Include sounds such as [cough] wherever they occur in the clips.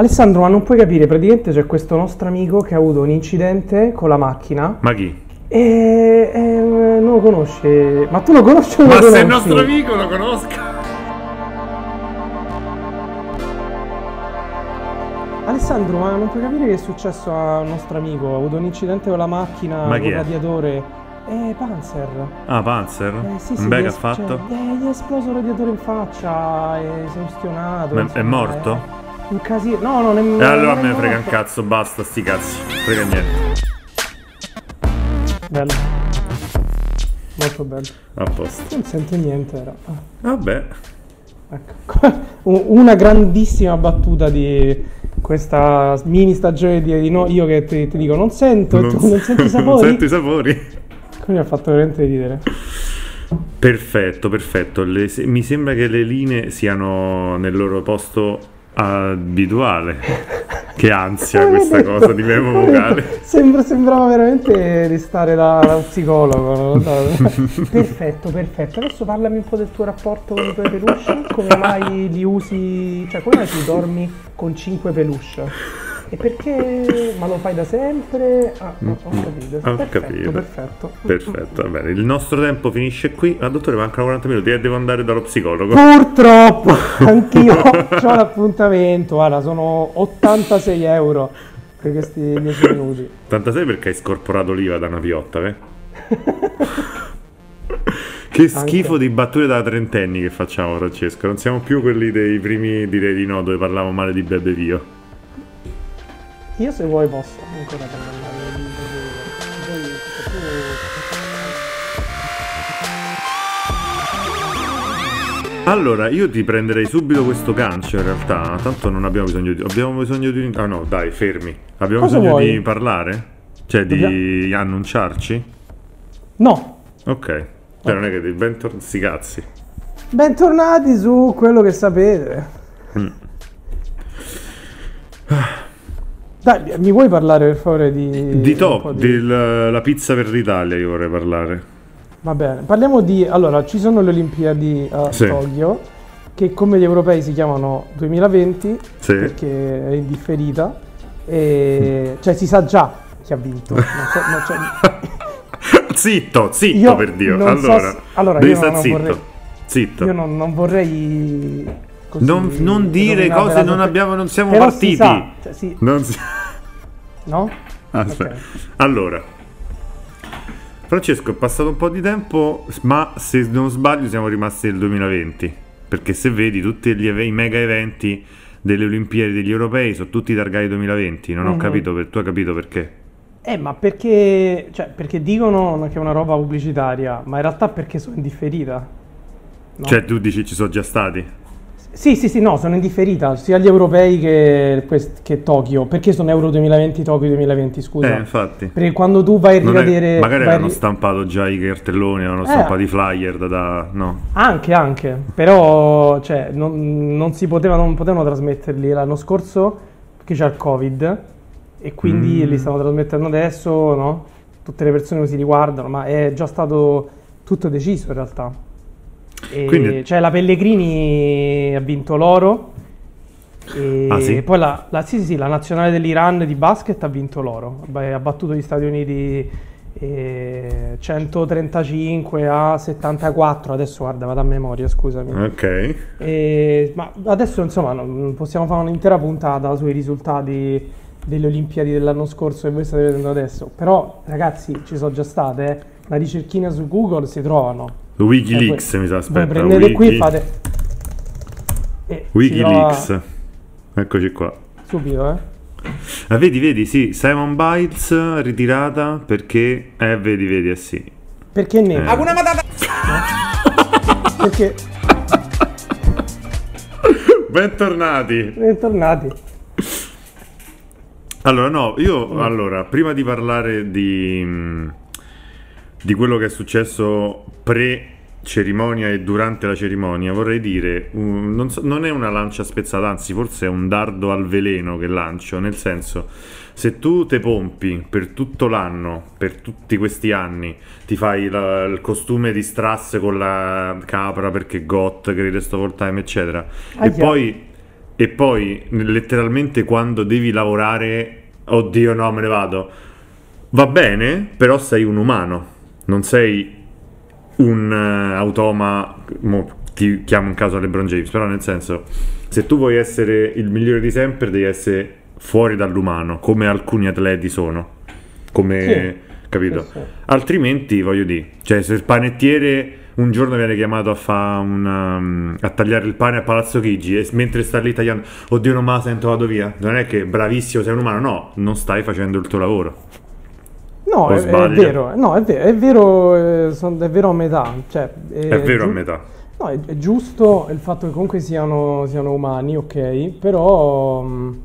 Alessandro, ma non puoi capire, praticamente c'è questo nostro amico che ha avuto un incidente con la macchina Ma chi? e, e non lo conosce. Ma tu lo conosci o non Ma lo se conosci? è il nostro amico lo conosca. Alessandro, ma non puoi capire che è successo a un nostro amico? Ha avuto un incidente con la macchina, Ma con il radiatore. Eh, Panzer. Ah, Panzer? Eh, sì, sì, è- che ha fatto? cioè, eh, gli è esploso il radiatore in faccia, è, si è ustionato. Ma è morto? è un casino. No, non è E allora non me ne frega un cazzo, basta, sti cazzi. Frega niente. Bello. Molto bello. A posto. Non sento niente, era. Ah, Vabbè. Ecco. [laughs] Una grandissima battuta di questa mini stagione di, di no, io che ti, ti dico non sento, tu non senti i [laughs] sapori. non sento i sapori. Mi ha fatto veramente ridere. Perfetto, perfetto. Le- se- mi sembra che le linee siano nel loro posto abituale. [laughs] Che ansia questa cosa di memo vocale. [laughs] Sembra- sembrava veramente di stare da, da un psicologo. so. [laughs] perfetto, perfetto. Adesso parlami un po' del tuo rapporto con i tuoi peluche. Come mai li usi? Cioè, come mai tu dormi con 5 peluche? E perché? Ma lo fai da sempre? Ah, ho ho capito. Ho perfetto, capito. perfetto. Perfetto, bene. Il nostro tempo finisce qui. Ah, dottore, mancano 40 minuti e devo andare dallo psicologo. Purtroppo, [laughs] anch'io ho l'appuntamento. Guarda, sono 86 euro per questi 10 minuti. 86 perché hai scorporato l'IVA da una piotta, eh? [laughs] Che schifo di battute da trentenni che facciamo, Francesco. Non siamo più quelli dei primi, direi di no, dove parlavamo male di Bebe Vio. Io se vuoi posso ancora parlare di Poi, Allora, io ti prenderei subito questo gancio in realtà. Tanto non abbiamo bisogno di. Abbiamo bisogno di. Ah no, dai, fermi. Abbiamo Cosa bisogno vuoi? di parlare? Cioè, di annunciarci? No, Ok. Cioè, non è che bentornati. Sti cazzi. bentornati su quello che sapete. Mm. Dai, mi vuoi parlare per favore di... Di top, di- della pizza per l'Italia io vorrei parlare. Va bene, parliamo di... Allora, ci sono le Olimpiadi a Sì. Tokyo, che come gli europei si chiamano 2020, Sì. perché è indifferita, e... cioè si sa già chi ha vinto. Non so- non [laughs] Zitto, zitto Io per Dio. non so Allora, se- allora, io non zitto. vorrei- Zitto. Io non, non vorrei... così non, non dire cose, non, abbiamo, non siamo Però partiti. si sa, cioè, sì, Non si- no? Aspetta. Ok. Allora, Francesco, è passato un po' di tempo, ma se non sbaglio siamo rimasti nel 2020. Perché se vedi tutti gli i mega eventi delle Olimpiadi degli europei sono tutti targati 2020. Non ho Mhm. capito, per, tu hai capito perché? Eh, ma perché, cioè, perché dicono che è una roba pubblicitaria, ma in realtà perché sono indifferita. No? Cioè, tu dici ci sono già stati? Sì, sì, sì, no, sono indifferita, sia gli europei che, che Tokyo. Perché sono Euro 2020, Tokyo 2020, scusa? Eh, infatti. Perché quando tu vai a Non è- magari hanno ri- stampato già i cartelloni, avevano Eh. stampato i flyer da, da- No. Anche, anche, però cioè, non, non si poteva, non potevano trasmetterli l'anno scorso perché c'è il Covid e quindi Mm. li stanno trasmettendo adesso, no? Tutte le persone così li guardano, ma è già stato tutto deciso in realtà. E, Quindi- Cioè la Pellegrini ha vinto l'oro e Ah, sì? poi la, la- sì, sì, la nazionale dell'Iran di basket ha vinto l'oro, Beh, ha battuto gli Stati Uniti eh, 135 a 74, adesso guarda vado a memoria scusami. Ok. E- ma adesso insomma non possiamo fare un'intera puntata sui risultati delle Olimpiadi dell'anno scorso che voi state vedendo adesso, però ragazzi ci sono già state, eh. una ricerchina su Google si trovano. Wikileaks Eh, mi sa, Voi aspetta. prendete qui e Wiki- fate... e si Wikileaks. trova Eccoci qua. Subito, eh. Ah, vedi, vedi, sì, Simon Biles ritirata perché... Eh, vedi, vedi, eh sì. Perché ne? Eh. Hakuna Matata. Perché... Bentornati. Bentornati. Allora, no, io, allora, prima di parlare di, mh, di quello che è successo pre cerimonia e durante la cerimonia, vorrei dire, um, non, so- non è una lancia spezzata, anzi forse è un dardo al veleno che lancio, nel senso, se tu te pompi per tutto l'anno, per tutti questi anni, ti fai la- il costume di strass con la capra perché got, greatest of all time, eccetera, e Aia. poi e poi letteralmente quando devi lavorare, oddio no, me ne vado. Va bene, però sei un umano, non sei un uh, automa, mo, ti chiamo in caso LeBron James, però nel senso, se tu vuoi essere il migliore di sempre, devi essere fuori dall'umano, come alcuni atleti sono, come, Sì. capito? Sì, sì. Altrimenti, voglio dire, cioè se il panettiere un giorno viene chiamato a, fa una, um, a tagliare il pane a Palazzo Chigi e mentre sta lì tagliando, oddio non me la sento, vado via, non è che bravissimo sei un umano, no, non stai facendo il tuo lavoro. No, è, è vero, no, è vero, è vero, eh, è vero a metà. Cioè, È vero a giu- metà. No, è, è giusto il fatto che comunque siano, siano umani, ok, però, mh,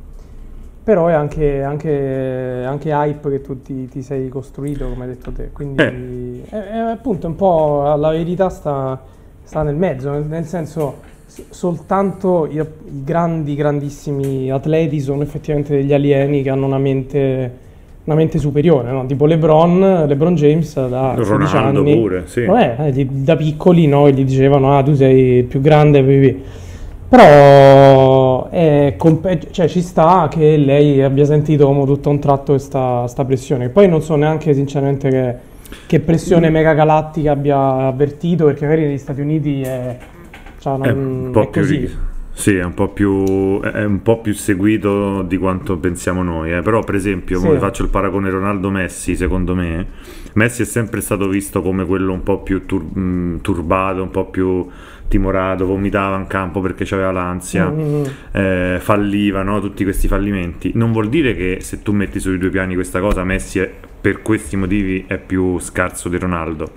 però è anche, anche, anche hype che tu ti, ti sei costruito, come hai detto te. Quindi Eh. è, è appunto un po' la verità sta, sta nel mezzo, nel, nel senso soltanto i, i grandi, grandissimi atleti sono effettivamente degli alieni che hanno una mente, una mente superiore, no? Tipo LeBron, LeBron James da 16 Ronaldo anni. pure, sì. No, eh, gli- da piccoli no, gli dicevano ah tu sei il più grande, pipì. però è compe- cioè, ci sta che lei abbia sentito come tutto un tratto questa, sta pressione. Poi non so neanche sinceramente che, che pressione mega galattica abbia avvertito, perché magari negli Stati Uniti è, cioè, È non- un po' è più così. ri- Sì, è un po' più, è un po' più seguito di quanto pensiamo noi. eh. Però, per esempio, Sì. come faccio il paragone Ronaldo-Messi, secondo me, Messi è sempre stato visto come quello un po' più tur- mh, turbato, un po' più timorato, vomitava in campo perché aveva l'ansia, Mm, mm, mm. eh, falliva, no? tutti questi fallimenti. Non vuol dire che se tu metti sui due piani questa cosa, Messi è- per questi motivi è più scarso di Ronaldo.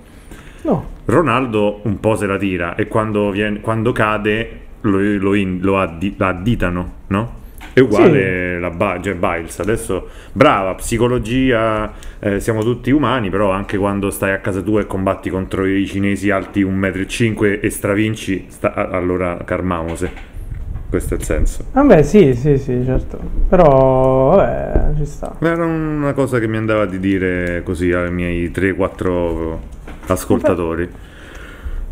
No, Ronaldo un po' se la tira e quando, viene- quando cade lo, lo in- lo addi- la additano, no? È uguale la Ba- cioè Biles. Adesso, brava, psicologia, eh, siamo tutti umani, però anche quando stai a casa tua e combatti contro i cinesi alti 1,5 m e stravinci, sta- allora carmamose. Questo è il senso. vabbè sì, sì, sì, certo. Però, vabbè, ci sta. Era una cosa che mi andava di dire così ai miei 3-4 ascoltatori.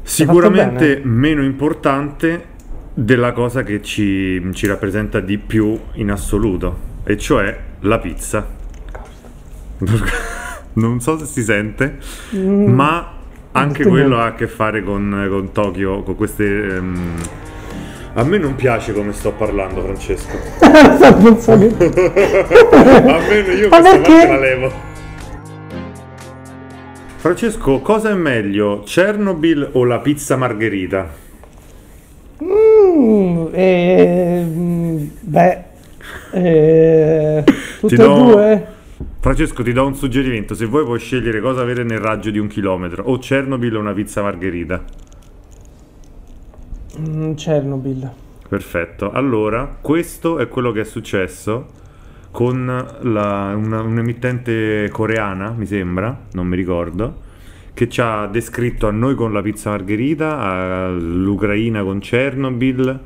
Sicuramente meno importante della cosa che ci, ci rappresenta di più in assoluto, e cioè la pizza. [laughs] Non so se si sente, Mm, ma anche quello niente. ha a che fare con, con Tokyo, con queste... ehm, A me non piace come sto parlando, Francesco. non so che... Almeno io Ma questa perché? la levo. Francesco, cosa è meglio, Chernobyl o la pizza margherita? Mm, eh, mm, beh, eh, [coughs] tutte e do- due? Francesco, ti do un suggerimento. Se vuoi puoi scegliere cosa avere nel raggio di un chilometro. O Chernobyl o una pizza margherita. Mm, Chernobyl. Perfetto. Allora, questo è quello che è successo con la- una- un'emittente coreana, mi sembra, non mi ricordo, che ci ha descritto a noi con la pizza margherita, all'Ucraina con Chernobyl,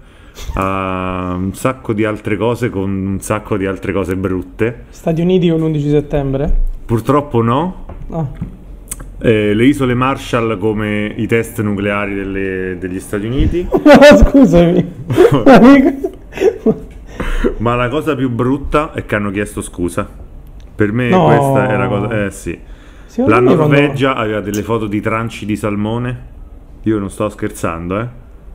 a un sacco di altre cose con un sacco di altre cose brutte. Stati Uniti con l'11 settembre? Purtroppo no. No. Eh, le isole Marshall come i test nucleari delle- degli Stati Uniti. [laughs] Scusami. [laughs] Ma la cosa più brutta è che hanno chiesto scusa. Per me No. questa è la cosa. Eh sì. Secondo La me quando- Norvegia aveva delle foto di tranci di salmone. Io non sto scherzando, eh.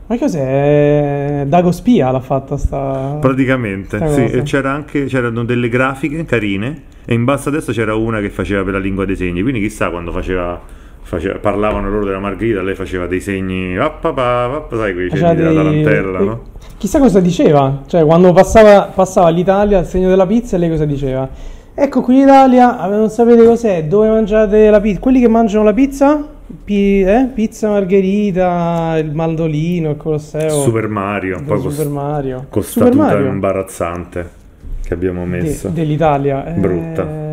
Ma cos'è? Dago Spia l'ha fatta sta... Praticamente, sta sì. E c'era anche, c'erano delle grafiche carine. E in basso a destra c'era una che faceva per la lingua dei segni. Quindi chissà quando faceva. faceva- parlavano loro della Margherita, lei faceva dei segni. ah, papà, papà, sai quei Faceva segni della tarantella, no? Chissà cosa diceva. Cioè, quando passava, passava all'Italia, il segno della pizza, lei cosa diceva? Ecco, qui in Italia, non sapete cos'è, dove mangiate la pizza? Quelli che mangiano la pizza? Pi- eh? Pizza margherita, il mandolino, il Colosseo. Super Mario, poi con, Super Mario. con Super Mario imbarazzante che abbiamo de- messo. dell'Italia. Eh, Brutta.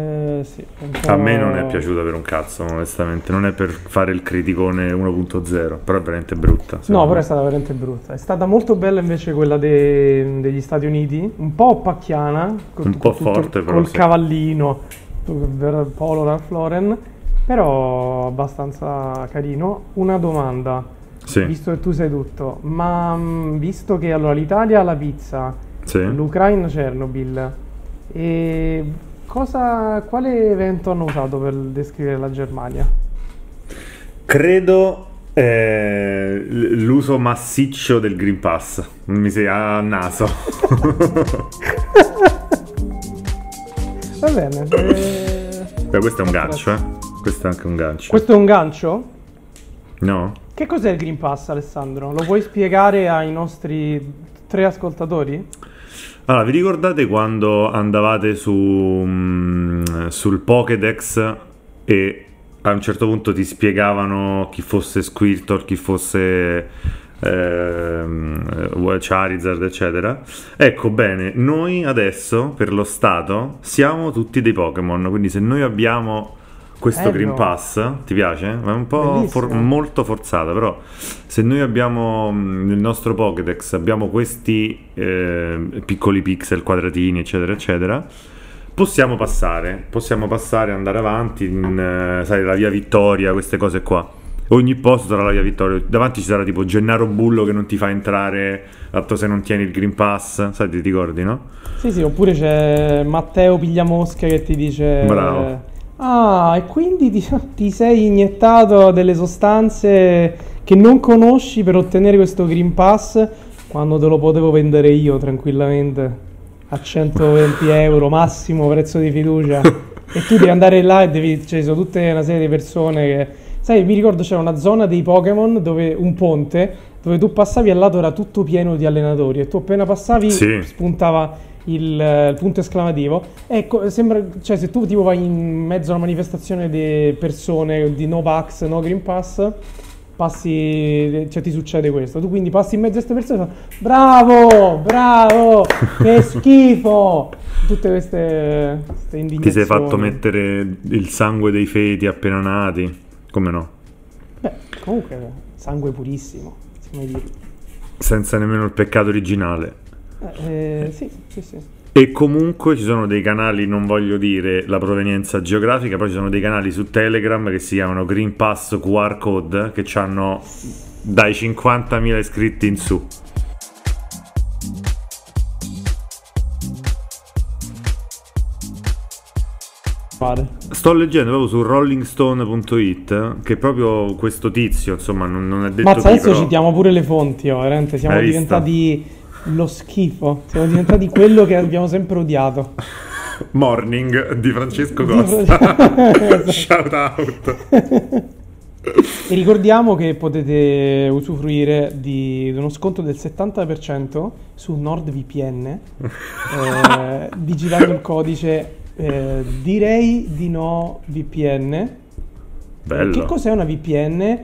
Sì, A me non è piaciuta per un cazzo, onestamente. Non è per fare il criticone 1.0, però è veramente brutta. No, secondo però è me. stata veramente brutta. È stata molto bella invece quella de- degli Stati Uniti, un po' pacchiana, con- Un po' tutto- forte, però, col sì. cavallino, Polo Ralph Lauren, però abbastanza carino. Una domanda, Sì. visto che tu sai tutto, ma mh, visto che allora l'Italia ha la pizza Sì. l'Ucraina Chernobyl. E cosa, quale evento hanno usato per descrivere la Germania? Credo eh, l'uso massiccio del Green Pass. Mi sei a naso. [laughs] Va bene. eh, Beh, questo è un gancio, eh. Questo è anche un gancio. Questo è un gancio? No? Che cos'è il Green Pass, Alessandro? Lo puoi spiegare ai nostri tre ascoltatori? Allora, vi ricordate quando andavate su, mm, sul Pokédex e a un certo punto ti spiegavano chi fosse Squirtle, chi fosse ehm, Charizard, eccetera? Ecco, bene, noi adesso per lo Stato siamo tutti dei Pokémon, quindi se noi abbiamo questo Bello. Green Pass, ti piace? È un po' for- molto forzata, però se noi abbiamo mh, nel nostro Pokédex abbiamo questi eh, piccoli pixel, quadratini, eccetera, eccetera, possiamo passare, possiamo passare, andare avanti in, eh, sai, la via Vittoria, queste cose qua. Ogni posto sarà la via Vittoria, davanti ci sarà tipo Gennaro Bullo che non ti fa entrare, altro se non tieni il Green Pass, sai, ti ricordi, no? Sì, sì, oppure c'è Matteo Pigliamosca che ti dice... Bravo. Ah, e quindi ti, [laughs] ti sei iniettato delle sostanze che non conosci per ottenere questo Green Pass? Quando te lo potevo vendere io tranquillamente a 120 euro massimo prezzo di fiducia. E tu devi andare là e devi, cioè, ci sono tutte una serie di persone che sai mi ricordo c'era una zona dei Pokémon dove un ponte dove tu passavi al lato era tutto pieno di allenatori. E tu appena passavi Sì. spuntava il, eh, il punto esclamativo ecco sembra cioè se tu tipo vai in mezzo a una manifestazione di persone di no vax no green pass passi cioè ti succede questo tu quindi passi in mezzo a queste persone e bravo bravo che [laughs] schifo tutte queste, queste Ti indignazioni sei fatto mettere il sangue dei feti appena nati, come no? Beh, comunque sangue purissimo mai dire. Senza nemmeno il peccato originale. Eh, sì sì sì E comunque ci sono dei canali, non voglio dire la provenienza geografica, però ci sono dei canali su Telegram che si chiamano Green Pass QR Code che hanno dai 50.000 iscritti in su. Sto leggendo proprio su rollingstone.it che proprio questo tizio, insomma, non, non è detto chi, adesso però- citiamo pure le fonti, oh, veramente siamo Hai visto? Lo schifo, siamo diventati quello che abbiamo sempre odiato. Morning di Francesco Costa. Fra- [laughs] Shout out. [laughs] E ricordiamo che potete usufruire di, di uno sconto del 70% su NordVPN eh, [laughs] digitando il codice eh, direi di no VPN. Bello. Che cos'è una VPN?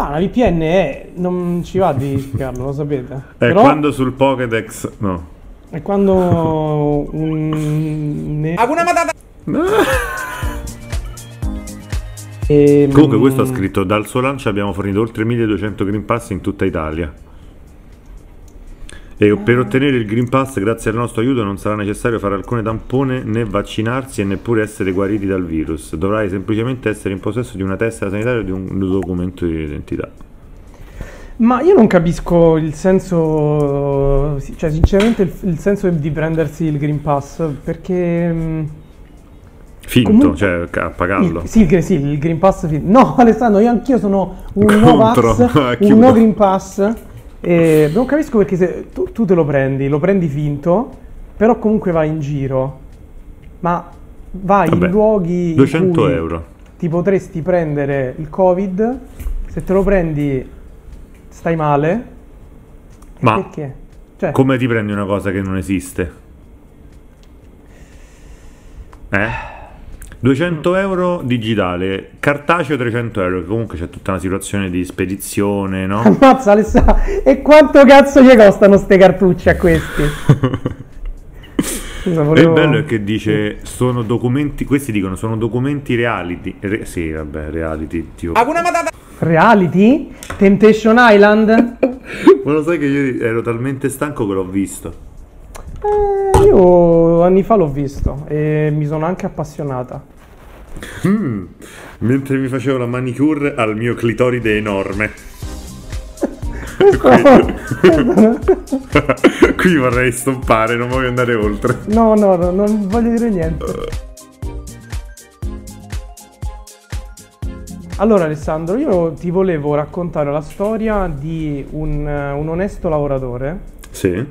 Ah, una VPN è. Non ci va di [laughs] spiegarlo, lo sapete. È Però quando sul Pokédex... No. è quando un. ne- Ehm, Comunque questo ha scritto dal suo lancio abbiamo fornito oltre 1200 Green Pass in tutta Italia. E per ottenere il Green Pass, grazie al nostro aiuto, non sarà necessario fare alcune tampone né vaccinarsi e neppure essere guariti dal virus. Dovrai semplicemente essere in possesso di una tessera sanitaria o di un documento di identità. Ma io non capisco il senso, cioè sinceramente il, il senso di prendersi il Green Pass perché... mm, Finto, Comunque- cioè a pagarlo. Il, sì, il, sì, il Green Pass. fin- No, Alessandro, io anch'io sono un Contro. Novax, Ah, [laughs] un no Green Pass. E non capisco perché se tu, tu te lo prendi, lo prendi finto, però comunque vai in giro. Ma vai Vabbè, in luoghi in 200 cui euro. ti potresti prendere il Covid. Se te lo prendi, stai male. Ma perché? Cioè, Come ti prendi una cosa che non esiste? Eh? 200 euro digitale, cartaceo 300 euro, che comunque c'è tutta una situazione di spedizione, no? [laughs] Ammazza Alessandro, e quanto cazzo gli costano ste cartucce a questi? [laughs] Scusa, E il volevo- bello è che dice sono documenti, questi dicono sono documenti reality. Re- sì, vabbè, reality, tipo. Reality? Temptation Island? [laughs] Ma lo sai che io ero talmente stanco che l'ho visto. Eh, io anni fa l'ho visto e mi sono anche appassionata. Mm, mentre mi facevo la manicure al mio clitoride enorme. [laughs] Qui vorrei stoppare, non voglio andare oltre. No, no, no, non voglio dire niente. Allora Alessandro, io ti volevo raccontare la storia di un, un onesto lavoratore Sì.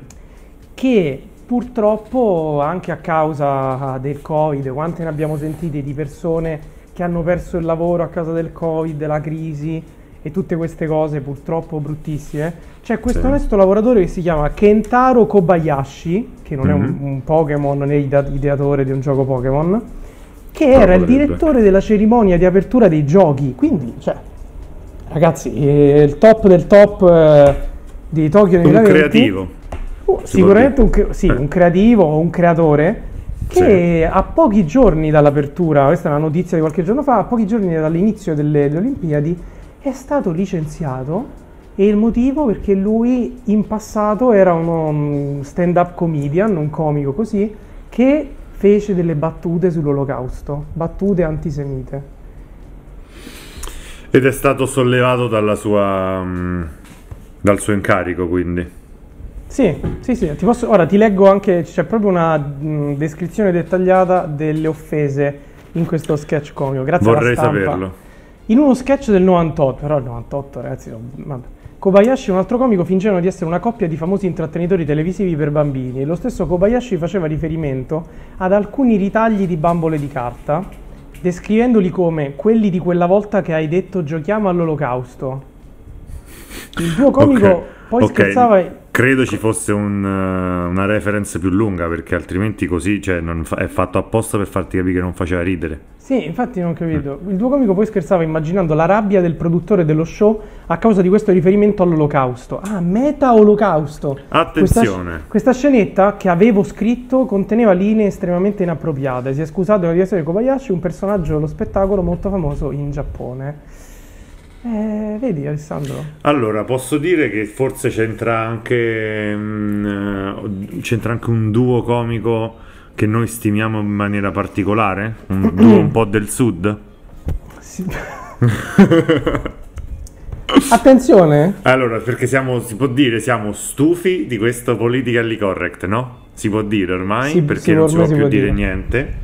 che purtroppo anche a causa del Covid, quante ne abbiamo sentite di persone che hanno perso il lavoro a causa del Covid, della crisi e tutte queste cose purtroppo bruttissime, c'è questo Sì. onesto lavoratore che si chiama Kentaro Kobayashi, che non è un, Mhm. un Pokémon, ide- ideatore di un gioco Pokémon, che Però era il direttore della cerimonia di apertura dei giochi, quindi, cioè, ragazzi, eh, il top del top eh, di Tokyo Un 2020. creativo. Uh, Si sicuramente un, sì, Eh. un creativo o un creatore che a pochi giorni dall'apertura, questa è una notizia di qualche giorno fa, a pochi giorni dall'inizio delle, delle Olimpiadi è stato licenziato e il motivo perché lui in passato era uno um, stand-up comedian, un comico così, che fece delle battute sull'olocausto, battute antisemite. Ed è stato sollevato dalla sua, mm, dal suo incarico, quindi. Sì, sì, sì, ti posso- ora ti leggo anche, c'è proprio una mh, descrizione dettagliata delle offese in questo sketch comico, grazie Vorrei alla stampa. saperlo. In uno sketch del 98, però il 98 ragazzi, vabbè. Kobayashi e un altro comico fingevano di essere una coppia di famosi intrattenitori televisivi per bambini e lo stesso Kobayashi faceva riferimento ad alcuni ritagli di bambole di carta, descrivendoli come quelli di quella volta che hai detto giochiamo all'olocausto. Il duo comico Ok, poi ok. scherzava... Credo ci fosse un, eh, una reference più lunga perché altrimenti così cioè, fa- è fatto apposta per farti capire che non faceva ridere. Sì, infatti non capito. Il duo comico poi scherzava immaginando la rabbia del produttore dello show a causa di questo riferimento all'olocausto. Ah, meta olocausto. Attenzione. Questa, questa scenetta che avevo scritto conteneva linee estremamente inappropriate. Si è scusato di essere Kobayashi, un personaggio dello spettacolo molto famoso in Giappone. Eh, vedi Alessandro? Allora, posso dire che forse c'entra anche, mm, eh, c'entra anche un duo comico che noi stimiamo in maniera particolare? Un [clears throat] duo un po' del sud? Sì. [laughs] Attenzione! Allora, perché siamo, si può dire, siamo stufi di questo politically correct, no? Si può dire ormai, Sì, perché sì, non si può ormai si più può dire dire. niente.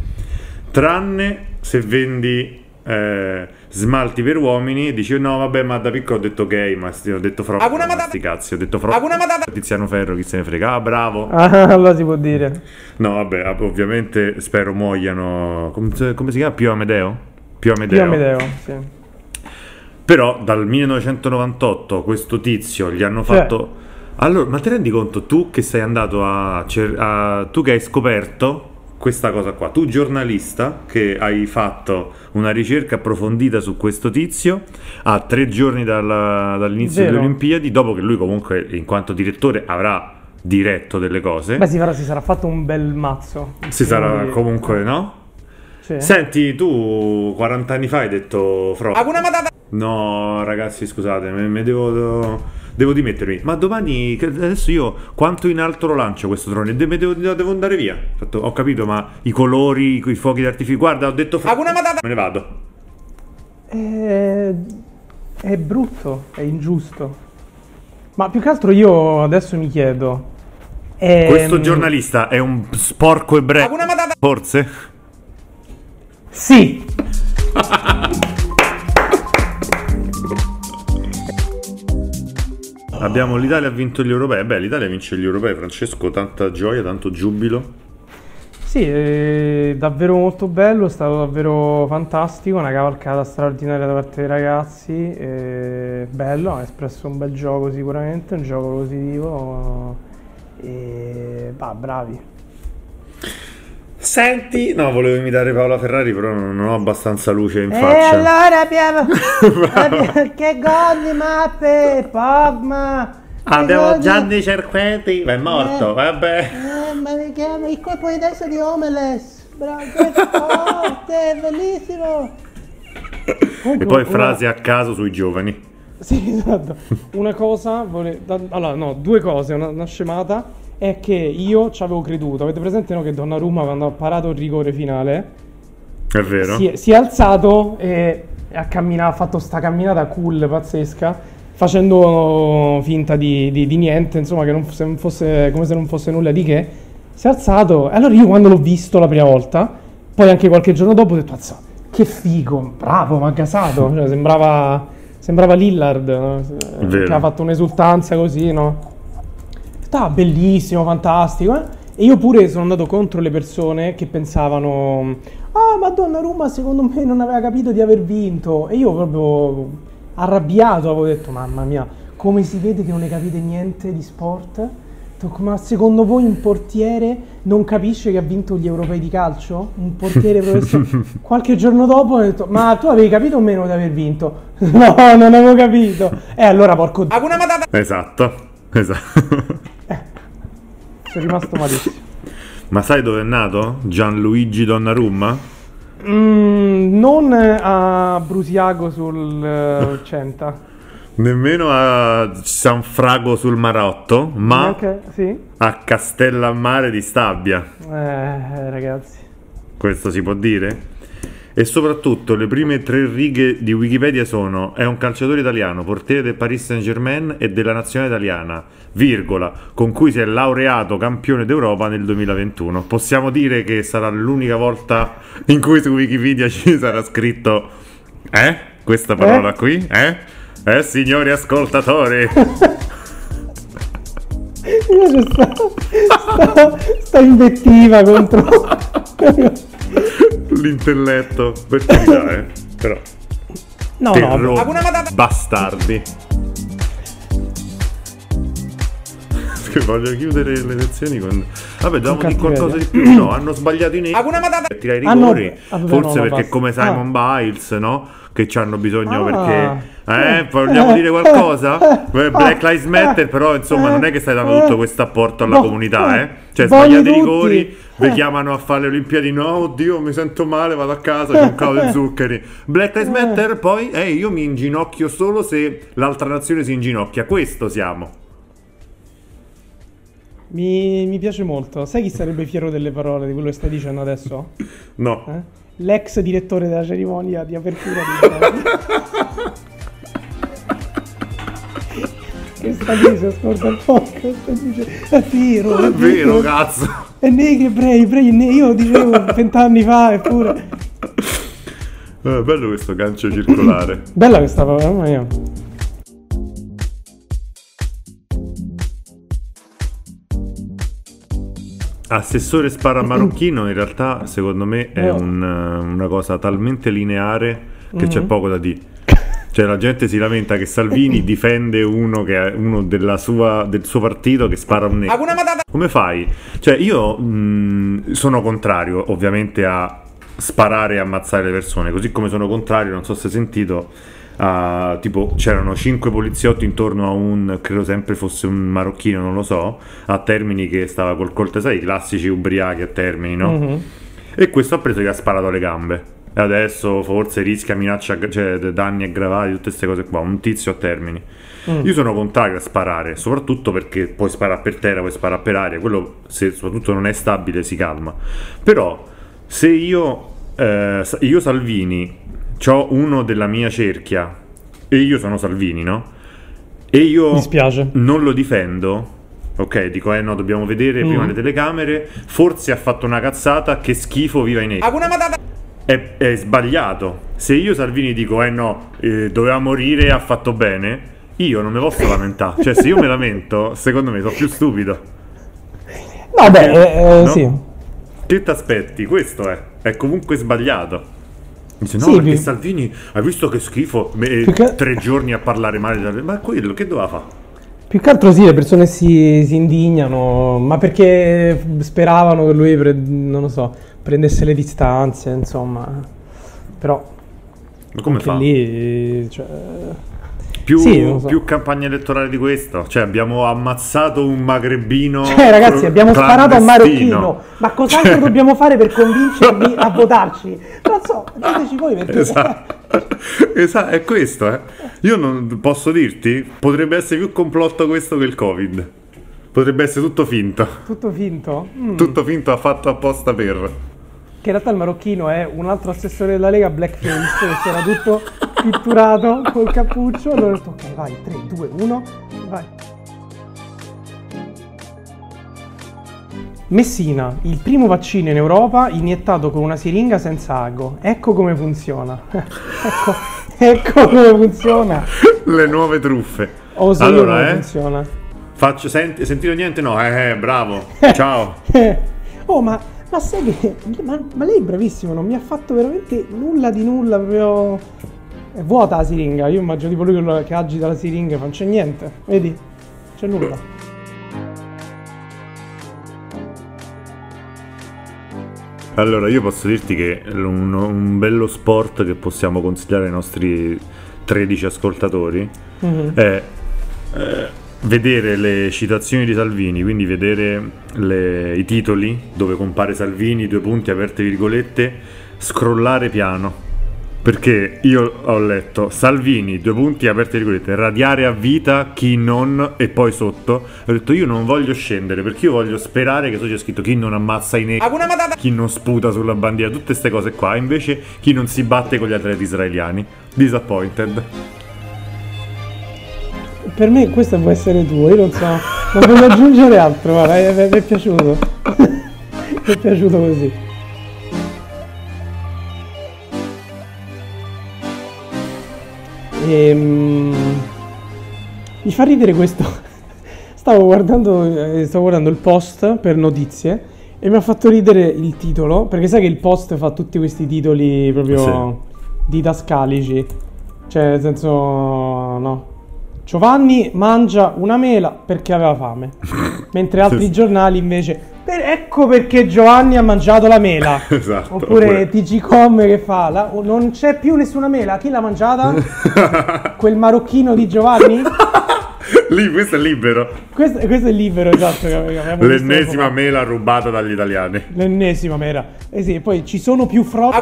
Tranne se vendi eh, smalti per uomini e dici no vabbè ma da piccolo ho detto gay ma sti- ho detto Frodo Hakuna ma Matata. sti cazzi ho detto Matata. Tiziano Ferro chi se ne frega ah bravo [laughs] Ah, allora si può dire. no vabbè ov- ovviamente spero muoiano come, si- come si chiama Pio Amedeo? Pio Amedeo, Pio Amedeo, sì. però dal 1998 questo tizio gli hanno Cioè- fatto allora ma ti rendi conto tu che sei andato a, cer- a- tu che hai scoperto questa cosa qua tu giornalista che hai fatto una ricerca approfondita su questo tizio a tre giorni dalla- dall'inizio Vero. delle Olimpiadi dopo che lui comunque in quanto direttore avrà diretto delle cose Beh, si, farà- si sarà fatto un bel mazzo. si sarà comunque no? Sì. Senti, tu 40 anni fa hai detto Fro. No, ragazzi, scusate, me, me devo, devo dimettermi. Ma domani, adesso io quanto in alto lo lancio questo drone? De- devo, devo andare via. Ho fatto- Ho capito, ma i colori, i fuochi d'artificio. Guarda, ho detto Matata. Me ne vado. È... è brutto, è ingiusto. Ma più che altro io adesso mi chiedo. ehm, Questo giornalista è un sporco ebreo. Forse? Sì! [laughs] Abbiamo l'Italia ha vinto gli europei. Beh, l'Italia vince gli europei. Francesco, tanta gioia, tanto giubilo. Sì, è davvero molto bello, è stato davvero fantastico, una cavalcata straordinaria da parte dei ragazzi, e bello, ha espresso un bel gioco sicuramente, un gioco positivo e bah, bravi. Senti, no, volevo imitare Paola Ferrari, però non ho abbastanza luce in E faccia. allora abbiamo, [laughs] abbiamo- che gol di mappe, Pogma! Ah, abbiamo Gianni Cerqueti, ma è morto, Eh. vabbè. Eh, ma mi chiamo il colpo di testa di Homeless. Bravo, che forte, bellissimo. E poi frasi a caso sui giovani. Sì, esatto. Una cosa, vole- allora no, due cose, una, una scemata è che io ci avevo creduto. Avete presente no, che Donnarumma quando ha parato il rigore finale È vero? si, è, si è alzato e ha, cammina- ha fatto sta camminata cool pazzesca facendo finta di, di- di niente, insomma, che non fosse, come se non fosse nulla di che. Si è alzato. E allora io quando l'ho visto la prima volta, poi anche qualche giorno dopo, ho detto, "Azza, che figo, bravo, ma gasato. Cioè, sembrava, sembrava Lillard, no? Che ha fatto un'esultanza così, no? Stava bellissimo, fantastico. eh. E io pure sono andato contro le persone che pensavano: Ah, ma Donnarumma secondo me non aveva capito di aver vinto. E io proprio arrabbiato avevo detto: Mamma mia, come si vede che non ne capite niente di sport? Ma secondo voi un portiere non capisce che ha vinto gli europei di calcio? Un portiere professionale? [laughs] Qualche giorno dopo ho detto: Ma tu avevi capito o meno di aver vinto? [laughs] No, non avevo capito. E allora, porco. Esatto, esatto. Sono rimasto malissimo. [laughs] Ma sai dove è nato? Gianluigi Donnarumma? Mm, non a Brusiago sul eh, [laughs] Centa. Nemmeno a San Frago sul Marotto, ma Neanche- sì? a Castellammare di Stabia. Eh, ragazzi. Questo si può dire? E soprattutto le prime tre righe di Wikipedia sono è un calciatore italiano, portiere del Paris Saint Germain e della nazionale italiana, virgola, con cui si è laureato campione d'Europa nel 2021. Possiamo dire che sarà l'unica volta in cui su Wikipedia [laughs] ci sarà scritto eh? Questa parola Eh? qui? Eh? Eh signori ascoltatori? [laughs] Invece sta, sta, sta invettiva contro... [laughs] L'intelletto, per carità, eh. Però... No, no, Terrore. Bastardi. Che voglio chiudere le lezioni con. Vabbè, dire cattiveria. qualcosa di più. No, hanno sbagliato i neri. Tirare i Ah, no. rigori. Ah, vabbè, Forse no, no, perché basta. come Simon Biles, no? Che ci hanno bisogno Ah. perché. Eh, vogliamo dire qualcosa? [laughs] Eh, Black Lives Matter, però insomma non è che stai dando tutto questo apporto alla comunità, eh? Cioè, sbagliate i rigori, vi Eh. chiamano a fare le Olimpiadi. No, oddio, mi sento male, vado a casa, c'è un calo di [laughs] zuccheri. Black Lives Matter, poi, eh, io mi inginocchio solo se l'altra nazione si inginocchia. Questo siamo. Mi, mi piace molto. Sai chi sarebbe fiero delle parole di quello che stai dicendo adesso? No. Eh? L'ex direttore della cerimonia di apertura di [laughs] che sta lì, si ascolta il podcast e dice è vero, È vero, cazzo. è negri ebrei, e ne- io dicevo vent'anni fa eppure Eh, bello questo gancio circolare. [clears throat] bella questa parola, mamma mia Assessore spara [clears throat] marocchino in realtà secondo me è un, una cosa talmente lineare che c'è Mhm. poco da dire. Cioè la gente si lamenta che Salvini difende uno, che è uno della sua- del suo partito che spara un nero. Come fai? Cioè io mh, sono contrario ovviamente a sparare e ammazzare le persone, così come sono contrario, non so se hai sentito, a, tipo c'erano cinque poliziotti intorno a un, credo sempre fosse un marocchino, non lo so, a Termini che stava col coltello, sai i classici ubriachi a Termini, no? Mhm. E questo ha preso e gli ha sparato alle gambe. E adesso forse rischia minaccia, cioè danni aggravati, tutte queste cose qua. Un tizio a termini. Io sono contrario a sparare, soprattutto perché puoi sparare per terra, puoi sparare per aria. Quello, se soprattutto non è stabile, si calma. Però, se io, eh, io Salvini, ho uno della mia cerchia, e io sono Salvini, no? E io Mi spiace. non lo difendo. Ok, dico, eh no, dobbiamo vedere prima Mm. le telecamere. Forse ha fatto una cazzata, che schifo, viva i neri. È, è sbagliato. Se io Salvini dico, eh no, eh, doveva morire, ha fatto bene, io non mi posso lamentare. Cioè, se io mi lamento, secondo me sono più stupido. no beh eh, eh, No? sì Che ti aspetti? Questo è. È comunque sbagliato. Dice, no, Sì, perché vi- Salvini, hai visto che schifo? Me- che- Tre giorni a parlare male. di- Ma quello, che doveva fare? Più che altro sì, le persone si, si indignano, ma perché speravano che lui, pre- non lo so, prendesse le distanze, insomma. Però Ma come fa? lì, cioè, Più, Sì, so. più campagna elettorale di questo? Cioè, abbiamo ammazzato un magrebino. Cioè, ragazzi, abbiamo sparato a un marocchino. Ma cos'altro Cioè- dobbiamo fare per convincervi a [laughs] votarci? Non so, diteci voi perché. Esatto. Esatto, è questo, eh. Io non posso dirti, potrebbe essere più complotto questo che il Covid. Potrebbe essere tutto finto. Tutto finto? Mm. Tutto finto ha fatto apposta per. Che in realtà il marocchino è un altro assessore della Lega, Blackface, che c'era tutto pitturato col cappuccio. Allora ho detto, ok, vai, 3, 2, 1, vai. Messina, il primo vaccino in Europa iniettato con una siringa senza ago. Ecco come funziona. [laughs] ecco, ecco come funziona. Le nuove truffe. Oso allora, come eh, funziona. faccio, senti, sentito niente? No, eh, eh, bravo. [laughs] Ciao. oh, ma, ma sai che. Ma, ma lei è bravissimo, non mi ha fatto veramente nulla di nulla, proprio. È vuota la siringa. Io immagino tipo lui che- che agita la siringa, non c'è niente. Vedi? C'è nulla. Allora, io posso dirti che un, un bello sport che possiamo consigliare ai nostri 13 ascoltatori Mhm. è eh, vedere le citazioni di Salvini, quindi vedere le- i titoli dove compare Salvini, due punti, aperte virgolette, scrollare piano. Perché io ho letto Salvini, due punti, aperte virgolette, radiare a vita chi non e poi sotto. Ho detto io non voglio scendere perché io voglio sperare che so c'è scritto chi non ammazza i neri, chi non sputa sulla bandiera, tutte queste cose qua. Invece chi non si batte con gli atleti israeliani. Disappointed. Per me questo può essere tuo, io non so. Non voglio aggiungere altro, guarda, mi è, piaciuto. mi [laughs] è piaciuto così. Ehm, mi fa ridere questo. [laughs] Stavo guardando, eh, stavo guardando il post per notizie e mi ha fatto ridere il titolo, perché sai che il post fa tutti questi titoli proprio didascalici. Cioè, nel senso, no. Giovanni mangia una mela perché aveva fame. [laughs] Mentre altri Sì. giornali invece. "Per- ecco perché Giovanni ha mangiato la mela. [laughs] Esatto, Oppure oppure- TG.com che fa. la- oh, non c'è più nessuna mela. Chi l'ha mangiata? [laughs] Quel marocchino di Giovanni? Lì, questo è libero. Questo, questo è libero, esatto. L'ennesima mela rubata dagli italiani. L'ennesima mela. Eh sì, poi ci sono più frotti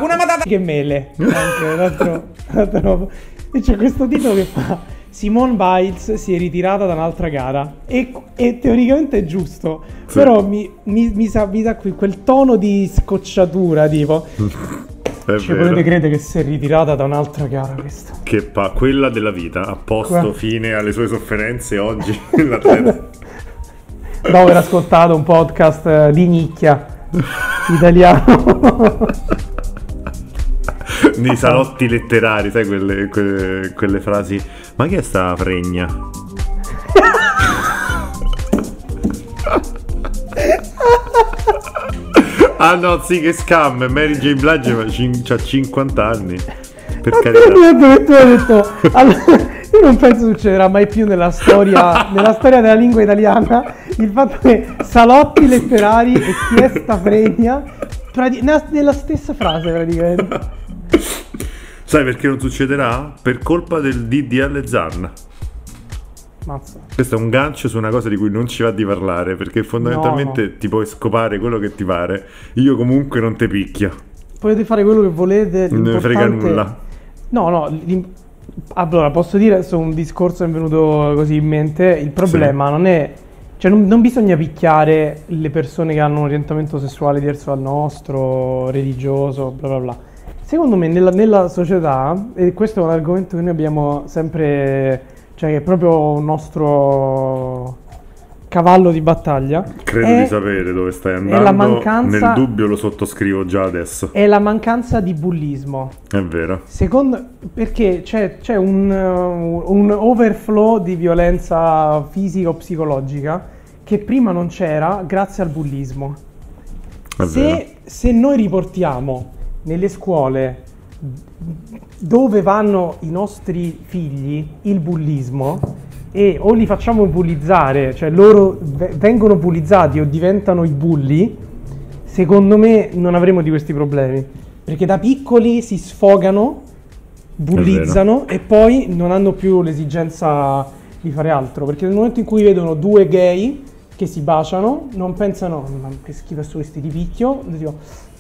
che mele. Anche, l'altro- l'altro- E c'è questo titolo che fa Simone Biles si è ritirata da un'altra gara. E, e teoricamente è giusto. Sì. Però mi, mi, mi sa, mi sa qui quel tono di scocciatura, tipo. [laughs] È Cioè, vero. potete credere che si è ritirata da un'altra gara questa. Che pa- quella della vita ha posto Qua- fine alle sue sofferenze oggi. [laughs] l'atleta. Dopo aver ascoltato un podcast eh, di nicchia [laughs] italiano. [laughs] Nei salotti letterari, sai quelle, que- quelle frasi. Ma chi è sta fregna? ah no, sì, che scam. Mary J. Blige cin- c'ha 50 anni. Per carità. Allora, io non penso succederà mai più nella storia, nella storia della lingua italiana il fatto che salotti letterari e chi è sta fregna nella stessa frase praticamente. Sai perché non succederà? Per colpa del DDL Zan. Mazza. Questo è un gancio su una cosa di cui non ci va di parlare, perché fondamentalmente No, ti puoi scopare quello che ti pare. Io comunque non te picchio. Potete fare quello che volete. Non ne frega nulla. No, no. Allora, posso dire, adesso un discorso mi è venuto così in mente. Il problema non è. Cioè, non, non bisogna picchiare le persone che hanno un orientamento sessuale diverso dal nostro, religioso, bla bla bla. Secondo me, nella, nella società, e questo è un argomento che noi abbiamo sempre. cioè, che è proprio un nostro cavallo di battaglia. Credo è- di sapere dove stai andando. mancanza- Nel dubbio lo sottoscrivo già adesso. È la mancanza di bullismo. È vero. Secondo perché c'è, c'è un, uh, un overflow di violenza fisica o psicologica che prima non c'era grazie al bullismo. Se, se noi riportiamo nelle scuole dove vanno i nostri figli il bullismo e o li facciamo bullizzare, cioè loro ve- vengono bullizzati o diventano i bulli, secondo me non avremo di questi problemi. Perché da piccoli si sfogano, bullizzano e poi non hanno più l'esigenza di fare altro. Perché nel momento in cui vedono due gay che si baciano, non pensano, ma che schifo sono questi di picchio, dico,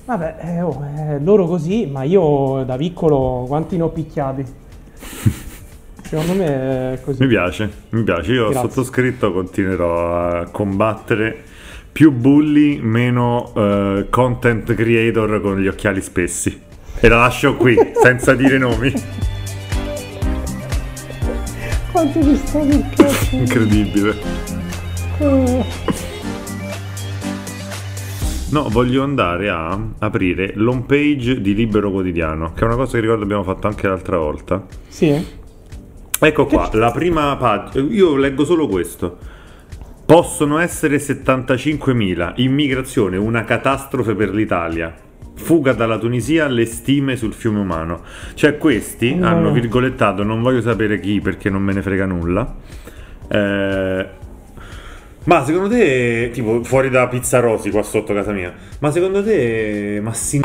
vabbè, eh, oh, eh, loro così, ma io da piccolo quanti ne ho picchiati? [laughs] Secondo me è così. Mi piace, mi piace. Io ho Grazie. sottoscritto, continuerò a combattere più bulli, meno eh, content creator con gli occhiali spessi. E la lascio qui, [laughs] senza dire nomi. Quanto mi sta del [laughs] cazzo. Incredibile. Eh. No, voglio andare a aprire l'home page di Libero Quotidiano, che è una cosa che ricordo abbiamo fatto anche l'altra volta. Sì. Ecco qua, la prima pagina. Io leggo solo questo. Possono essere 75.000. Immigrazione, una catastrofe per l'Italia. Fuga dalla Tunisia, le stime sul fiume umano. Cioè, questi No. hanno virgolettato, non voglio sapere chi perché non me ne frega nulla. Eh, ma secondo te, tipo fuori da Pizzarosi qua sotto casa mia, ma secondo te, ma si-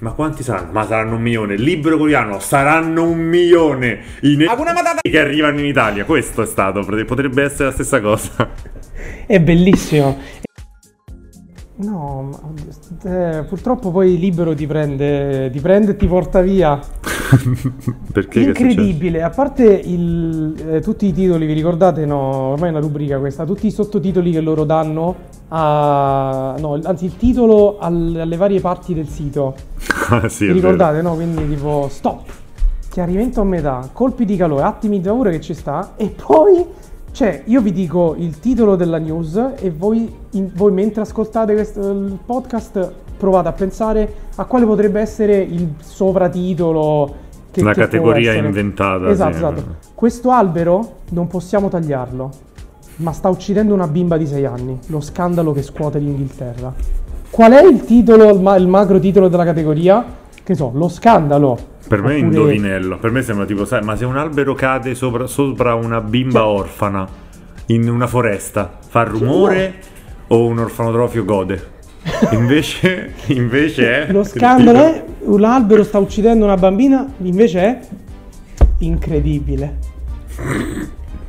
ma quanti saranno? Ma saranno un milione. Libero coreano saranno un milione. I ne- che arrivano in Italia. Questo è stato. Potrebbe essere la stessa cosa. È bellissimo. No, ma, eh, purtroppo poi libero ti prende, ti prende e ti porta via. [laughs] Perché? Incredibile, a parte il- eh, tutti i titoli, vi ricordate? No, ormai è una rubrica questa, tutti i sottotitoli che loro danno a... no, anzi il titolo al- alle varie parti del sito. [laughs] Ah, sì, Vi è vero. ricordate, no? Quindi tipo stop, chiarimento a metà, colpi di calore, attimi di paura che ci sta e poi, cioè, io vi dico il titolo della news e voi, in- voi mentre ascoltate questo, il podcast provate a pensare a quale potrebbe essere il sovratitolo che Una che categoria inventata, Esatto, sì. esatto. Questo albero non possiamo tagliarlo, ma sta uccidendo una bimba di 6 anni, lo scandalo che scuote l'Inghilterra. Qual è il titolo, il macro titolo della categoria? Che so, lo scandalo. Per me è Oppure- indovinello. Per me sembra tipo, sai, ma se un albero cade sopra, sopra una bimba Cioè- orfana in una foresta, fa rumore o un orfanotrofio gode? [laughs] Invece, invece è... Lo scandalo è un albero sta uccidendo una bambina, invece è incredibile.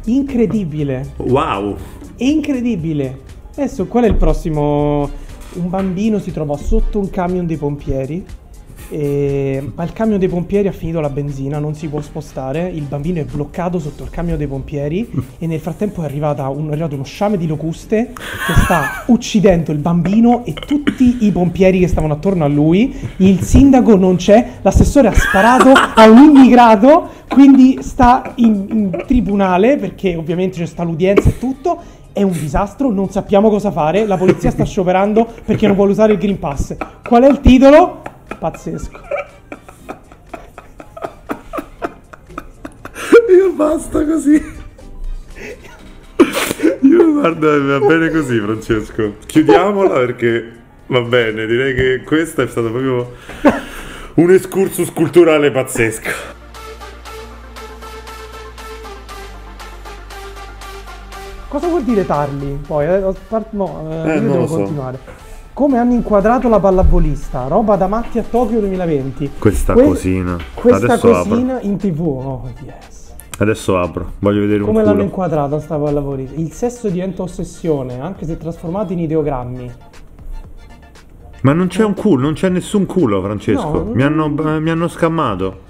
Incredibile. Wow! Incredibile. Adesso qual è il prossimo? Un bambino si trova sotto un camion dei pompieri. E- Ma il camion dei pompieri ha finito la benzina, non si può spostare. Il bambino è bloccato sotto il camion dei pompieri. E nel frattempo è, un- è arrivato uno sciame di locuste che sta uccidendo il bambino e tutti i pompieri che stavano attorno a lui. Il sindaco non c'è, l'assessore ha sparato a un immigrato, quindi sta in, in tribunale perché ovviamente c'è sta l'udienza e tutto. È un disastro, non sappiamo cosa fare. La polizia sta scioperando perché non vuole usare il Green Pass. Qual è il titolo? Pazzesco. Io basta così. Io guarda, va bene così, Francesco. Chiudiamola perché va bene. Direi che questo è stato proprio un excursus culturale pazzesco. Cosa vuol dire tarli? Poi, eh, no, eh, Eh, io non devo so. continuare. Come hanno inquadrato la pallavolista? Roba da matti a Tokyo 2020. Questa Que- cosina. Questa Adesso cosina in tv. Oh, yes. Adesso apro. Voglio vedere Come un l'hanno culo. inquadrata sta pallavolista? Il sesso diventa ossessione, anche se trasformato in ideogrammi. Ma non c'è un culo, non c'è nessun culo, Francesco. No. mi, hanno, mi hanno scammato.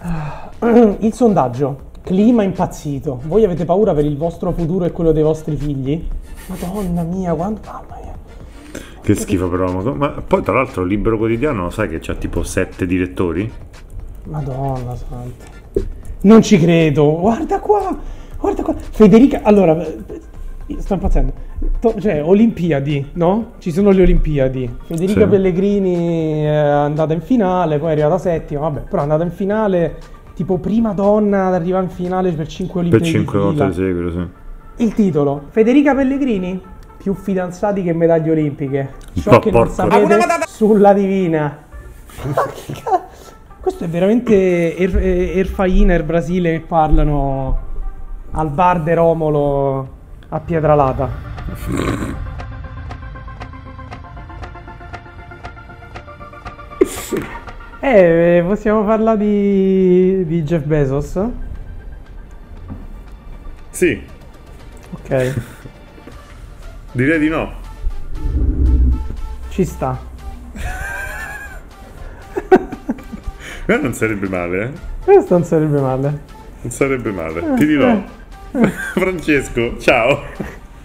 [clears throat] Il sondaggio. Clima impazzito. Voi avete paura per il vostro futuro e quello dei vostri figli? Madonna mia, quanto... Mamma mia. Che schifo però. Ma, poi tra l'altro il libro quotidiano, sai che c'ha tipo sette direttori? Madonna santa. Non ci credo. Guarda qua. Guarda qua. Federica, allora, eh, sto impazzendo. Cioè, Olimpiadi, no? Ci sono le Olimpiadi. Federica Sì. Pellegrini è andata in finale, poi è arrivata settima, vabbè, però è andata in finale tipo prima donna ad arrivare in finale per 5 Per Olimpiadi. cinque di volte di seguito, sì. Il titolo, Federica Pellegrini, più fidanzati che medaglie olimpiche. Ciò po' che non sapete sulla divina. Ma che ca- Questo è veramente Er- eh, Erfainer Brasile che parlano al bar de Romolo a Pietralata. [laughs] Eh, possiamo parlare di, di Jeff Bezos? Sì, Ok, direi di no. ci sta. Eh, non sarebbe male, eh. Questo non sarebbe male. Non sarebbe male. Ti dirò. [laughs] Francesco, ciao.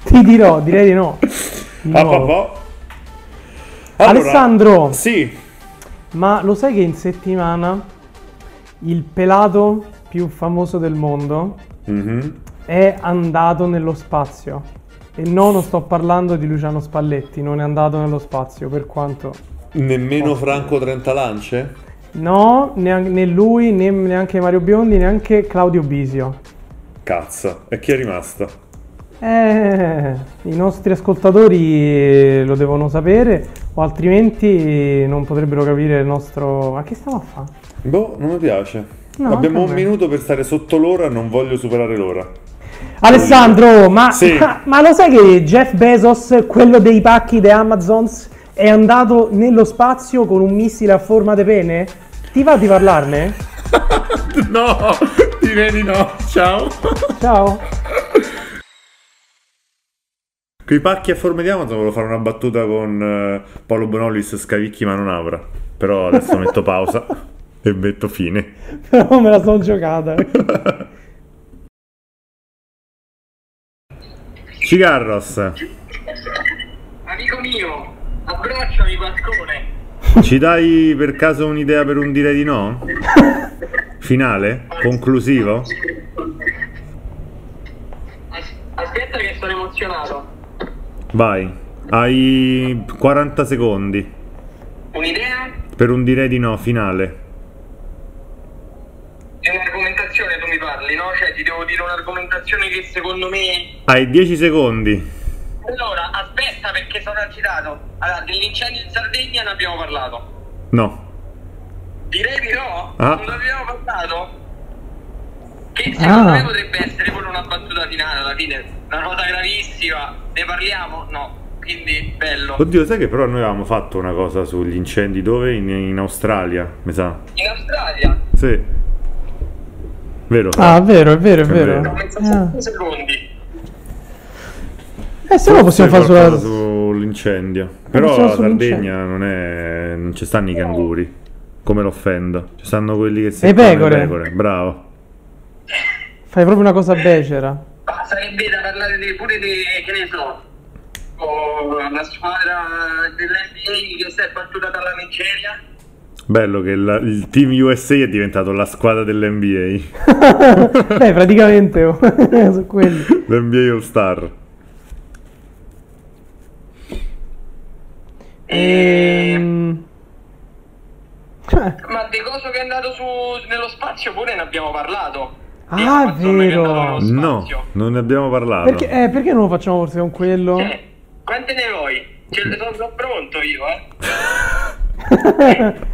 Ti dirò, direi di no. [laughs] Di A nuovo. papà. Alessandro, Sì. ma lo sai che in settimana il pelato più famoso del mondo Mhm. è andato nello spazio. E no, non sto parlando di Luciano Spalletti, non è andato nello spazio, per quanto... Nemmeno Franco Trentalance? No, neanche, né lui, né neanche Mario Biondi, neanche Claudio Bisio. Cazzo, e chi è rimasta? Eh, i nostri ascoltatori lo devono sapere, o altrimenti non potrebbero capire il nostro... Ma che stiamo a fare? Boh, non mi piace. No, Abbiamo un minuto per stare sotto l'ora, non voglio superare l'ora. Alessandro, ma, Sì. ma, [laughs] ma lo sai che Jeff Bezos, quello dei pacchi di Amazons, è andato nello spazio con un missile a forma di pene? Ti va di parlarne? [laughs] no, direi di no. Ciao. Ciao. Con i pacchi a forma di Amazon volevo fare una battuta con eh, Paolo Bonolis, Scavicchi ma non apra. Però adesso metto pausa [laughs] e metto fine. Però me la sono giocata. Cigarros, Amico mio, abbracciami Pascone. ci dai per caso un'idea per un direi di no? Finale? Conclusivo? As- aspetta che sono emozionato. Vai, hai 40 secondi Un'idea per un direi di no finale. di un'argomentazione tu mi parli, no? Cioè ti devo dire un'argomentazione che secondo me... Hai 10 secondi. Allora, aspetta perché sono agitato. Allora, dell'incendio in Sardegna ne abbiamo parlato. No. Direi di no? Ah. Non abbiamo parlato? Che secondo Ah. me potrebbe essere pure una battuta finale alla fine. Una cosa gravissima. Ne parliamo? No. Quindi, bello. Oddio, sai che però noi avevamo fatto una cosa sugli incendi dove? In, in Australia, mi sa. In Australia? Sì. Vero? Ah, vero, è vero, è È vero. vero. Ho messo Ah. 7 secondi. Eh, se no possiamo fare sulla... sull'incendio. Però la. Sardegna non è. non ci stanno i canguri. Come l'offendo. Ci stanno quelli che si Le pecore. Bravo. Fai proprio una cosa becera. Ma sarebbe da parlare di- pure di, che ne so, la squadra dell'NBA che si è battuta dalla Nigeria. Bello che il, il team USA è diventato la squadra dell'NBA. [laughs] Beh, praticamente [laughs] su quelli. L'NBA All Star. Ehm... eh, Ma di cosa che è andato su, nello spazio pure ne abbiamo parlato. Ah, è vero. No, non ne abbiamo parlato. Perché, eh, perché non lo facciamo forse con quello? Cioè, quante ne vuoi? Cioè, sono, sono pronto io, eh. [laughs]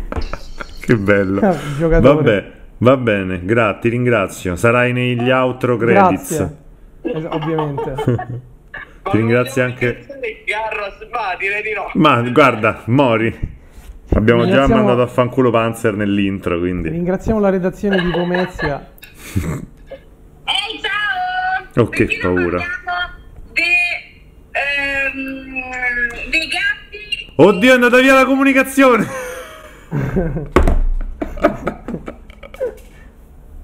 Che bello. Ah. Vabbè, va bene, grazie, ti ringrazio. Sarai negli outro credits. Grazie. Es- ovviamente. [laughs] Ti ringrazio anche- Garros, va, direi di no. Ma guarda, Mori. Abbiamo già mandato a fanculo Panzer nell'intro, quindi. Ringraziamo la redazione di Pomezia. Ehi ciao! Oh, che paura. de- ehm, dei gatti Oddio, è andata via la comunicazione! [laughs]